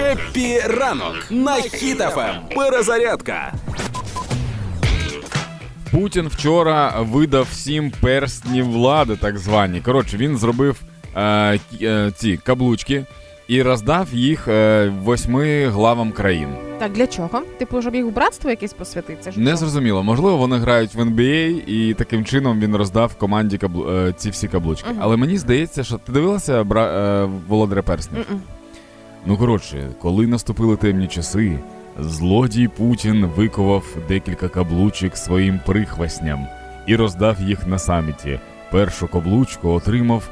Happy ранок на Хіт FM. Перезарядка. Путін вчора видав всім перстні влади, так звані. Коротше, він зробив е, е, ці каблучки і роздав їх е, восьми главам країн. Так, для чого? Типу, щоб їх в братство якесь посвятити? Це ж Не зрозуміло, можливо, вони грають в NBA, і таким чином він роздав команді каблу... е, ці всі каблучки. Мгм. Але мені здається, що ти дивилася бра... е, Володаря перснів? Мгм. Ну коротше, коли наступили темні часи, злодій Путін виковав декілька каблучок своїм прихвасням і роздав їх на саміті. Першу каблучку отримав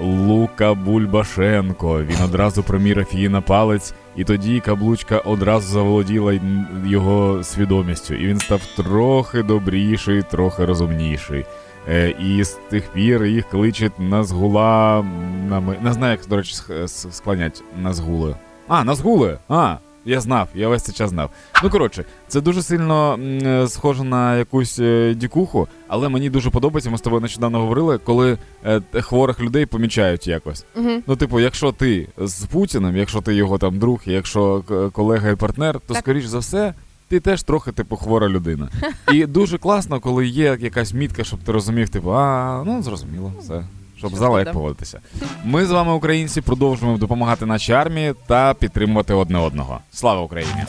Лука Бульбашенко. Він одразу проміряв її на палець, і тоді каблучка одразу заволоділа його свідомістю, і він став трохи добріший, трохи розумніший. Е, і з тих пір їх кличуть Назгула. Нами... Не знаю, як, до речі, сх- склонять Назгули. А, Назгули! А, я знав, я весь цей час знав. Ну, коротше, це дуже сильно м, е, схоже на якусь е, дікуху, але мені дуже подобається. Ми з тобою нещодавно говорили, коли е, хворих людей помічають якось. Мгм. Ну, типу, якщо ти з Путіним, якщо ти його там друг, якщо колега і партнер, то Так. скоріш за все. Ти теж трохи, типу, хвора людина. І дуже класно, коли є якась мітка, щоб ти розумів, типу, а, ну зрозуміло, все. Щоб зала, як поводитися. Ми з вами, українці, продовжуємо допомагати нашій армії та підтримувати одне одного. Слава Україні!